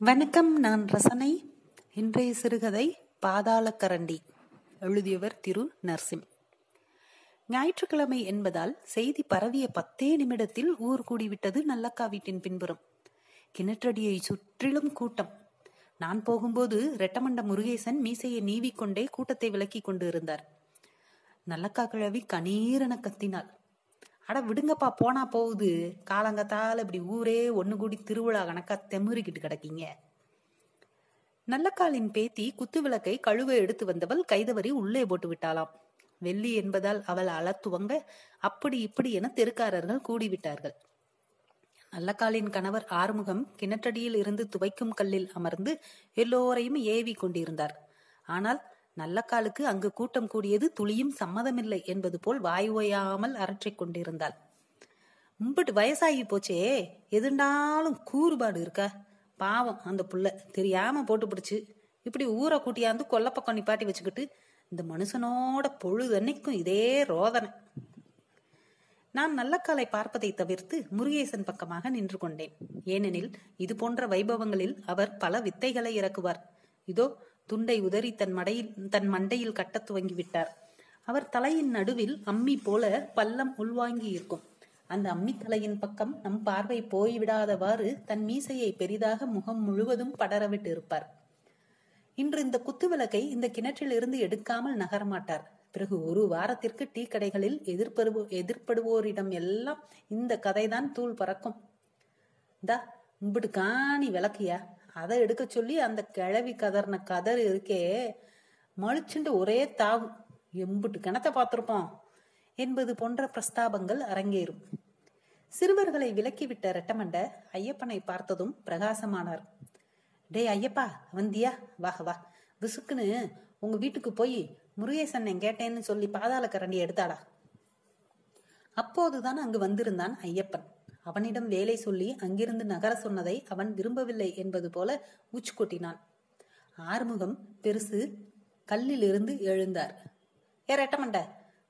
வணக்கம் நான் ரசனை. இன்றைய சிறுகதை பாதாள கரண்டி எழுதியவர் திரு நர்சிம். ஞாயிற்றுக்கிழமை என்பதால் செய்தி பரவிய பத்தே நிமிடத்தில் ஊர் கூடிவிட்டது நல்லக்கா வீட்டின் பின்புறம். கிணற்றடியை சுற்றிலும் கூட்டம். நான் போகும்போது ரெட்டமண்ட முருகேசன் மீசையை நீவிக்கொண்டே கூட்டத்தை விலக்கி கொண்டு இருந்தார் நல்லக்கா கிழவி கணீரென கத்தினாள் அட விடுங்கப்பா போனா போகுது. காலங்கத்தால இப்படி ஊரே ஒன்று கூடி திருவிழா கணக்கா தெமுறிக்கிட்டு கிடக்கீங்க. நல்லக்காலின் பேத்தி குத்து விளக்கை கழுவ எடுத்து வந்தவள் கைதவரி உள்ளே போட்டு விட்டாளாம். வெள்ளி என்பதால் அவள் அலத்துவங்க அப்படி இப்படி என தெருக்காரர்கள் கூடிவிட்டார்கள். நல்லக்காலின் கணவர் ஆறுமுகம் கிணற்றடியில் இருந்து துவைக்கும் கல்லில் அமர்ந்து எல்லோரையும் ஏவி கொண்டிருந்தார். ஆனால் நல்லக்காலுக்கு அங்கு கூட்டம் கூடியது துளியும் சம்மதமில்லை என்பது போல் வாய் ஓயாமல் அரற்றிக் கொண்டிருந்தாள். மும்பிட்டு வயசாகி போச்சே எதுண்டாலும் கூறுபாடு இருக்கா? பாவம் அந்த புள்ள தெரியாம போட்டு பிடிச்சு இப்படி ஊரை கூட்டியாந்து கொல்லப்பக்கம் நிப்பாட்டி வச்சுக்கிட்டு இந்த மனுஷனோட பொழுதன்னைக்கும் இதே ரோதனை. நான் நல்லக்காலை பார்ப்பதை தவிர்த்து முருகேசன் பக்கமாக நின்று கொண்டேன். ஏனெனில் இது போன்ற வைபவங்களில் அவர் பல வித்தைகளை இறக்குவார். இதோ துண்டை உதறி தன் மடையில் தன் மண்டையில் கட்டத் துவங்கிவிட்டார். அவர் தலையின் நடுவில் அம்மி போல பள்ளம் உள்வாங்கி இருக்கும். அந்த அம்மி தலையின் பக்கம் நம் பார்வை போய்விடாதவாறு தன் மீசையை பெரிதாக முகம் முழுவதும் படரவிட்டு இருப்பார். இன்று இந்த குத்துவிளக்கை இந்த கிணற்றில் இருந்து எடுக்காமல் நகரமாட்டார் பிறகு ஒரு வாரத்திற்கு டீ கடைகளில் எதிர்படுவோ எதிர்படுவோரிடம் எல்லாம் இந்த கதைதான் தூள் பறக்கும். தா இம்பிட்டு காணி விளக்கியா? அதை எடுக்க சொல்லி அந்த கிழவி கதர்ன கதர் இருக்கே மழிச்சுண்டு ஒரே தாவு. எம்புட்டு கிணத்தை பார்த்துருப்போம் என்பது போன்ற பிரஸ்தாபங்கள் அரங்கேறும். சிறுவர்களை விலக்கிவிட்ட ரெட்டமண்ட ஐயப்பனை பார்த்ததும் பிரகாசமானார். டே ஐயப்பா வந்தியா? வா வா. விசுக்குன்னு உங்க வீட்டுக்கு போய் முருகேசன் கேட்டேன்னு சொல்லி பாதாள கரண்டி எடுத்தாடா அப்போதுதான் அங்கு வந்திருந்தான் ஐயப்பன். அவனிடம் வேலை சொல்லி அங்கிருந்து நகர சொன்னதை அவன் விரும்பவில்லை என்பது போல உச்சு கொட்டினான். ஆறுமுகம் பெருசு கல்லிலிருந்து எழுந்தார். ஏ ரெட்டமண்ட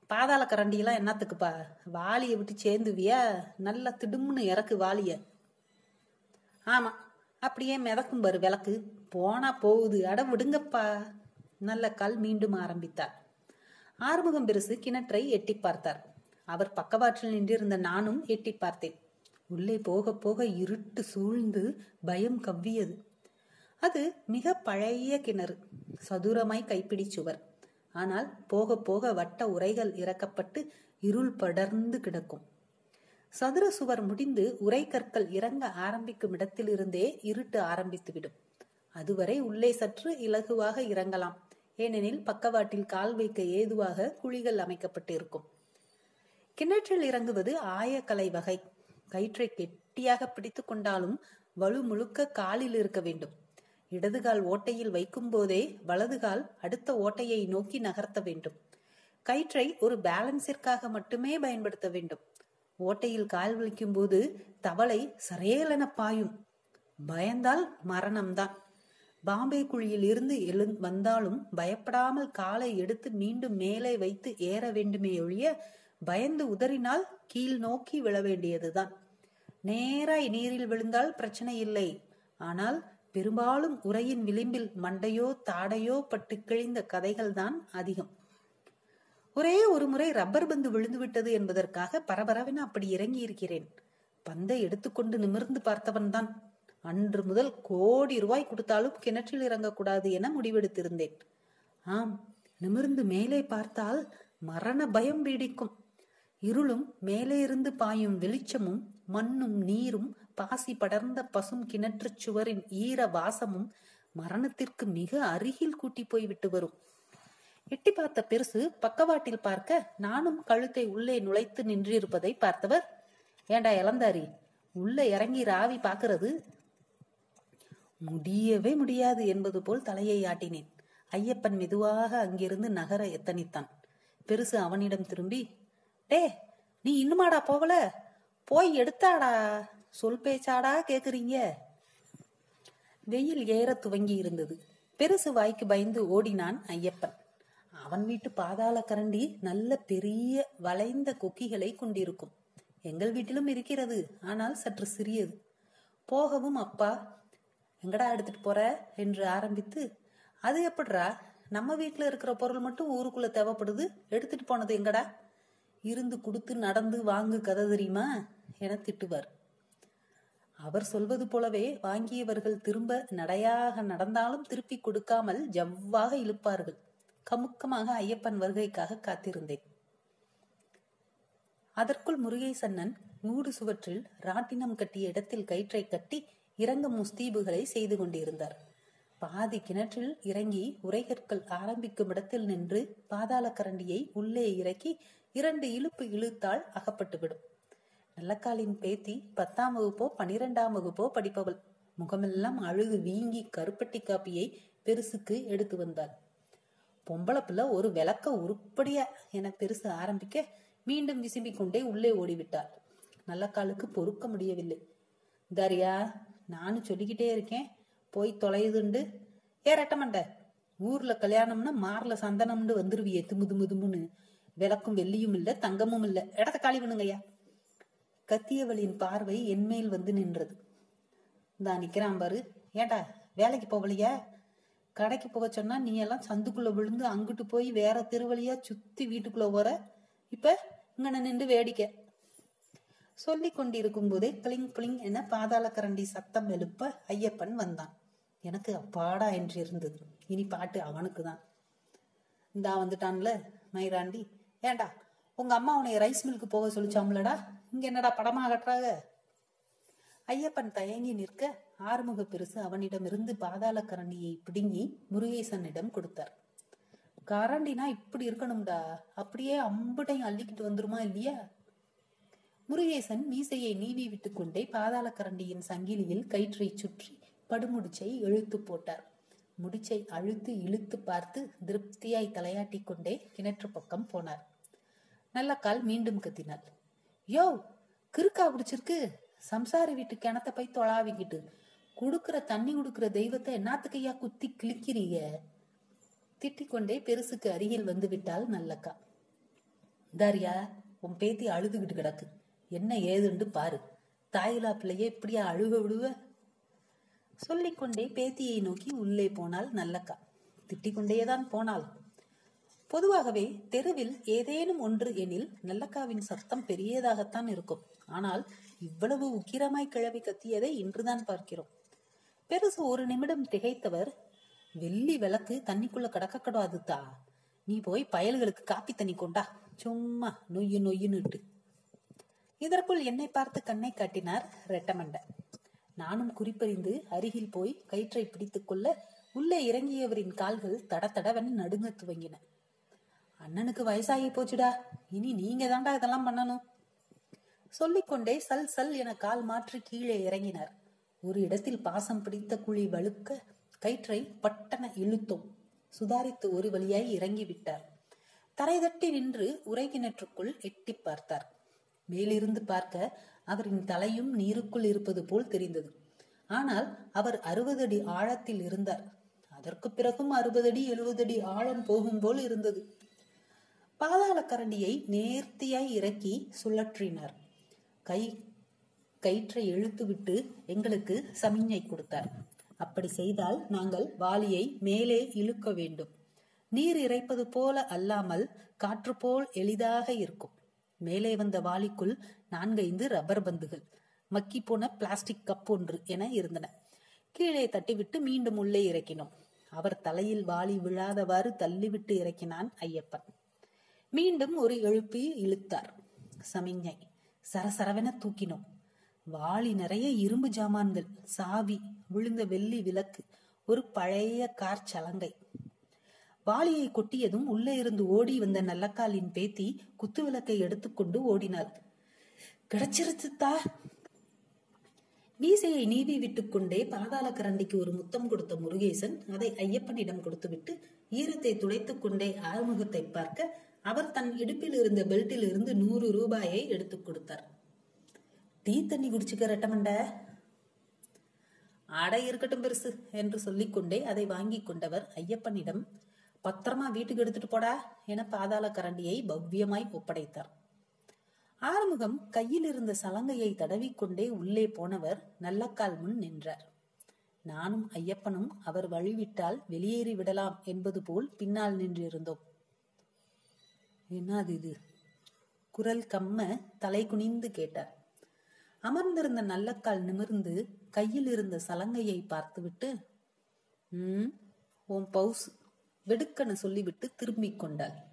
பாதாள கரண்டியெல்லாம் என்னத்துக்குப்பா? வாளியை விட்டு சேர்ந்துவியா? நல்லா திடும்னு இறக்கு வாளிய. ஆமா அப்படியே மிதக்கும் பாரு விளக்கு. போனா போகுது. அட விடுங்கப்பா. நல்ல கல் மீண்டும் ஆரம்பித்தார். ஆறுமுகம் பெருசு கிணற்றை எட்டி பார்த்தார். அவர் பக்கவாற்றில் நின்றிருந்த நானும் எட்டி பார்த்தேன். உள்ளே போக போக இருட்டு சூழ்ந்து பயம் கவ்வியது. அது மிக பழைய கிணறு சதுரமாய் கைப்பிடி சுவர். ஆனால் போக போக வட்ட உரைகள் இறக்கப்பட்டு இருள் படர்ந்து கிடக்கும். சதுர சுவர் முடிந்து உரை கற்கள் இறங்க ஆரம்பிக்கும் இடத்திலிருந்தே இருட்டு ஆரம்பித்துவிடும். அதுவரை உள்ளே சற்று இலகுவாக இறங்கலாம். ஏனெனில் பக்கவாட்டில் கால் வைக்க ஏதுவாக குழிகள் அமைக்கப்பட்டு இருக்கும் கிணற்றில் இறங்குவது ஆயக்கலை வகை. கயிற்றை கெட்டியாக பிடித்து கொண்டாலும் வலு முழுக்க காலில் இருக்க வேண்டும். இடதுகால் ஓட்டையில் வைக்கும் போதே வலதுகால் அடுத்த ஓட்டையை நோக்கி நகர்த்த வேண்டும். கயிற்றை ஒரு பேலன்ஸிற்காக மட்டுமே பயன்படுத்த வேண்டும். ஓட்டையில் கால் வலிக்கும் போது தவளை சரேலென பாயும். பயந்தால் மரணம்தான். பாம்பே குழியில் இருந்து எழு வந்தாலும் பயப்படாமல் காலை எடுத்து மீண்டும் மேலே வைத்து ஏற வேண்டுமே ஒழிய பயந்து உதறினால் கீழ் நோக்கி விழ வேண்டியதுதான் நேராய் நீரில் விழுந்தால் பிரச்சனை இல்லை. ஆனால் பெரும்பாலும் உரையின் விளிம்பில் மண்டையோ தாடையோ பட்டு கிழிந்த கதைகள் தான் அதிகம். ஒரே ஒரு முறை ரப்பர் பந்து விழுந்து விட்டது என்பதற்காக பரபரவென அப்படி இறங்கி இருக்கிறேன் பந்தை எடுத்துக்கொண்டு நிமிர்ந்து பார்த்தவன் தான் அன்று முதல் கோடி ரூபாய் கொடுத்தாலும் கிணற்றில் இறங்கக்கூடாது என முடிவெடுத்திருந்தேன். ஆம் நிமிர்ந்து மேலே பார்த்தால் மரண பயம் பீடிக்கும். இருளும் மேலே இருந்து பாயும் வெளிச்சமும் மண்ணும் நீரும் பாசி படர்ந்த பசும் கிணற்று சுவரின் ஈர வாசமும் மரணத்திற்கு மிக அருகில் கூட்டி போய் விட்டு வரும். எட்டி பார்த்த பெருசு பக்கவாட்டில் பார்க்க நானும் கழுத்தை உள்ளே நுழைத்து நின்றிருப்பதை பார்த்தவர். ஏண்டா இளந்தாரி உள்ள இறங்கி ராவி பார்க்கிறது? முடியவே முடியாது என்பது போல் தலையை ஆட்டினேன். ஐயப்பன் மெதுவாக அங்கிருந்து நகர எத்தனித்தான். பெருசு அவனிடம் திரும்பி டே நீ இன்னுமாடா போகல? போய் எடுத்தாடா. சொல் பேச்சாடா கேக்குறீங்க. வெயில் ஏற துவங்கி இருந்தது. பெருசு வாய்க்கு பயந்து ஓடினான் ஐயப்பன். அவன் வீட்டு பாதாள கரண்டி நல்ல பெரிய வளைந்த கொக்கிகளை கொண்டிருக்கும். எங்கள் வீட்டிலும் இருக்கிறது ஆனால் சற்று சிறியது. போகவும் அப்பா எங்கடா எடுத்துட்டு போற? என்று ஆரம்பித்து அது எப்படிரா நம்ம வீட்டுல இருக்கிற பொருள் மட்டும் ஊருக்குள்ள தேவைப்படுது எடுத்துட்டு போனது எங்கடா? இருந்து கொடுத்து நடந்து வாங்கு கதை தெரியுமா? என திட்டுவார். அவர் சொல்வது போலவே வாங்கியவர்கள் திரும்ப நடையாக நடந்தாலும் திருப்பி கொடுக்காமல் ஜவ்வாக இழுப்பார்கள். கமுக்கமாக ஐயப்பன் வருகைக்காக காத்திருந்தேன். அதற்குள் முருகேசன்னன் மூடு சுவற்றில் ராட்டினம் கட்டிய இடத்தில் கயிற்றை கட்டி இறங்கும் முஸ்தீபுகளை செய்து கொண்டிருந்தார். பாதி கிணற்றில் இறங்கி உரைகற்கள் ஆரம்பிக்கும் இடத்தில் நின்று பாதாள கரண்டியை உள்ளே இறக்கி இரண்டு இழுப்பு இழுத்தால் அகப்பட்டுவிடும். நல்லக்காலின் பேத்தி பத்தாம் வகுப்போ பனிரெண்டாம் வகுப்போ படிப்பவள். முகமெல்லாம் அழுகு வீங்கி கருப்பட்டி காப்பியை பெருசுக்கு எடுத்து வந்தாள். பொம்பளை பிள்ளை ஒரு விளக்க உருப்படியா என பெருசு ஆரம்பிக்க மீண்டும் விசும்பிக் கொண்டே உள்ளே ஓடிவிட்டாள். நல்லக்காலுக்கு பொறுக்க முடியவில்லை. தாரியா நானும் சொல்லிக்கிட்டே இருக்கேன். போய் தொலையுதுண்டு. ஏ ரெட்டமண்ட ஊர்ல கல்யாணம்னா மார்ல சந்தனம்னு வந்துருவியே துமு துமு விளக்கும் வெள்ளியும் இல்ல தங்கமும் இல்ல. இடத்த காலி பண்ணுங்கய்யா. கத்தியவளின் பார்வை என்மேல் வந்து நின்றது. தான் நிக்கிறான் பாரு. ஏண்டா வேலைக்கு போகலையா? கடைக்கு போக சொன்னா நீ எல்லாம் சந்துக்குள்ள விழுந்து அங்கிட்டு போய் வேற திருவழியா சுத்தி வீட்டுக்குள்ள போற இப்ப இங்கன நின்று வேடிக்கை. சொல்லி கொண்டிருக்கும் போதே கிளிங் கிளிங் என பாதாள கரண்டி சத்தம் எழுப்ப ஐயப்பன் வந்தான். எனக்கு அப்பாடா என்று இருந்தது. இனி பாட்டு அவனுக்கு தான் இந்தா வந்துட்டான்ல மயிராண்டி. ஏண்டா உங்க அம்மா உன்னை ரைஸ் மில்க்கு போக சொல்லிச்சாம்லடா. இங்க என்னடா படமா கட்டுறாங்க ஐயப்பன் தயங்கி நிற்க ஆறுமுக பெருசு அவனிடமிருந்து பாதாள கரண்டியை பிடுங்கி முருகேசனிடம் கொடுத்தார். கரண்டினா இப்படி இருக்கணும்டா. அப்படியே அம்புடையும் அள்ளிக்கிட்டு வந்துருமா இல்லையா? முருகேசன் மீசையை நீவி விட்டுக்கொண்டே பாதாள கரண்டியின் சங்கிலியில் கயிற்றை சுற்றி படுமுடிச்சை இழுத்து போட்டார். முடிச்சை அழுத்து இழுத்து பார்த்து திருப்தியாய் தலையாட்டி கொண்டே கிணற்று பக்கம் போனார். நல்ல கால் மீண்டும் கத்தினாள். யோ கிறுக்கா பிடிச்சிருக்கு சம்சாரி வீட்டு கிணத்த போய் தொழாவிக்கிட்டு குடுக்கிற தண்ணி குடுக்கிற தெய்வத்தை என்னத்துக்கையா குத்தி கிழிக்கிறீங்க? திட்டிக்கொண்டே பெருசுக்கு அருகில் வந்து விட்டாள் நல்லக்கா. தாரியா உன் பேத்தி அழுதுகிட்டு கிடக்கு. என்ன ஏதுண்டு பாரு. தாயிலா பிள்ளைய இப்படியா அழுக விடுவ சொல்லிக்கொண்டே பேத்தியை நோக்கி உள்ளே போனாள் நல்லக்கா. திட்டிக்கொண்டேதான் போனாள். பொதுவாகவே தெருவில் ஏதேனும் ஒன்று எனில் நல்லக்காவின் சத்தம் பெரியதாகத்தான் இருக்கும். ஆனால் இவ்வளவு உக்கிரமாய் கிளவி கத்தியதை இன்றுதான் பார்க்கிறோம். பெருசு ஒரு நிமிடம் திகைத்தவர் வெள்ளி விளக்கு தண்ணிக்குள்ள கடக்க தா நீ போய் பயல்களுக்கு காப்பி தண்ணி கொண்டா. சும்மா நொய்யு நொய்யுன்னுட்டு. இதற்குள் என்னை பார்த்து கண்ணை காட்டினார் ரெட்டமண்ட. நானும் குறிப்பறிந்து அருகில் போய் கயிற்றை பிடித்துக் கொள்ள உள்ளே இறங்கியவரின் கால்கள் தட நடுங்க துவங்கின. அண்ணனுக்கு வயசாகி போச்சுடா. இனி நீங்க தாண்டா இதெல்லாம் பண்ணணும். சொல்லிக்கொண்டே சல் சல் என கால் மாற்றி கீழே இறங்கினார். ஒரு இடத்தில் பாசம் பிடித்த குழி வழுக்க கயிற்றை பட்டன இழுத்தோம் சுதாரித்து ஒரு வழியாய் இறங்கி விட்டார் தரை தட்டி நின்று உரை கிணற்றுக்குள் எட்டி பார்த்தார். மேலிருந்து பார்க்க அவரின் தலையும் நீருக்குள் இருப்பது போல் தெரிந்தது. ஆனால் அவர் அறுபது அடி ஆழத்தில் இருந்தார். அதற்கு பிறகும் அறுபது அடி எழுபது அடி ஆழம் போகும் போல் இருந்தது. பாதாள கரண்டியை நேர்த்தியாய் இறக்கி சுழற்றினார். கை கயிற்றை இழுத்துவிட்டு எங்களுக்கு சமிஞ்சை கொடுத்தார். அப்படி செய்தால் நாங்கள் வாளியை மேலே இழுக்க வேண்டும். நீர் இறைப்பது போல அல்லாமல் காற்று போல் எளிதாக இருக்கும். மேலே வந்த வாளிக்குள் நான்கைந்து ரப்பர் பந்துகள். மக்கி போன பிளாஸ்டிக் கப் ஒன்று என இருந்தன. கீழே தட்டிவிட்டு மீண்டும் உள்ளே இறக்கினோம். அவர் தலையில் வாளி விழாதவாறு தள்ளிவிட்டு இறக்கினான் ஐயப்பன். மீண்டும் ஒரு எழுப்பி இழுத்தார். சமிஞ்சை. சரசரவென தூக்கினோம். வாளி நிறைய இரும்பு ஜாமான்கள் சாவி விழுந்த வெள்ளி விளக்கு ஒரு பழைய கார் சலங்கை. வாளியை கொட்டியதும் உள்ளே இருந்து ஓடி வந்த நல்லக்காலின் பேத்தி குத்து விளக்கை எடுத்துக்கொண்டு ஓடினாள். கிடைச்சிருச்சுத்தா. மீசையை நீவி விட்டுக் கொண்டே பாதாள கரண்டிக்கு ஒரு முத்தம் கொடுத்த முருகேசன் அதை ஐயப்பனிடம் கொடுத்துவிட்டு ஈரத்தை துடைத்துக் கொண்டே ஆறுமுகத்தை பார்க்க அவர் தன் இடுப்பில் இருந்த பெல்ட்டில் இருந்து நூறு ரூபாயை எடுத்துக் கொடுத்தார். டீ தண்ணி குடிச்சுக்க ரெட்டமண்ட. ஆடை இருக்கட்டும் பெருசு என்று சொல்லிக்கொண்டே அதை வாங்கி கொண்டவர் ஐயப்பனிடம் பத்திரமா வீட்டுக்கு எடுத்துட்டு போடா என பாதாள கரண்டியை பவ்யமாய் ஒப்படைத்தார். ஆறுமுகம் கையில் இருந்த சலங்கையை தடவிக்கொண்டே உள்ளே போனவர் நல்லக்கால் முன் நின்றார். நானும் ஐயப்பனும் அவர் வழிவிட்டால் வெளியேறி விடலாம் என்பது போல் பின்னால் நின்றிருந்தோம். என்னது இது? குரல் கம்ம தலை குனிந்து கேட்டார். அமர்ந்திருந்த நல்லக்கால் நிமிர்ந்து கையில் இருந்த சலங்கையை பார்த்துவிட்டு ம் உன் பவுஸ் வெடுக்கன சொல்லிவிட்டு திரும்பிக் கொண்டாள்.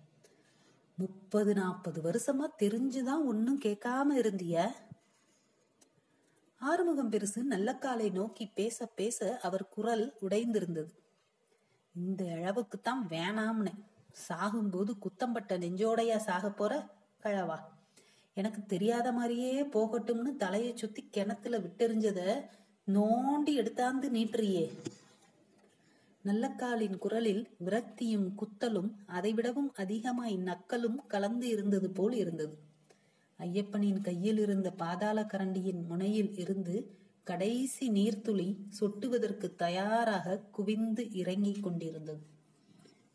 முப்பது நாற்பது வருஷமா தெரிஞ்சுதான் ஒன்னும் கேட்காம இருந்திய? ஆறுமுகம் பெருசு நல்லக்காலை நோக்கி பேச பேச அவர் குரல் உடைந்திருந்தது. இந்த அளவுக்குத்தான் வேணாம்னு. சாகும்போது குத்தம்பட்ட நெஞ்சோடையா சாக போற? கழவா. எனக்கு தெரியாத மாதிரியே போகட்டும்னு தலையை சுத்தி கிணத்துல விட்டெறிஞ்சத நோண்டி எடுத்தாந்து நீட்டுறியே. நல்லக்காலின் குரலில் விரக்தியும் குத்தலும் அதைவிடவும் அதிகமாய் நக்கலும் கலந்து இருந்தது போல் இருந்தது. ஐயப்பனின் கையில் இருந்த பாதாள கரண்டியின் முனையில் இருந்து கடைசி நீர்த்துளி சொட்டுவதற்கு தயாராக குவிந்து இறங்கிக் கொண்டிருந்தது.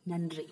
நன்றி.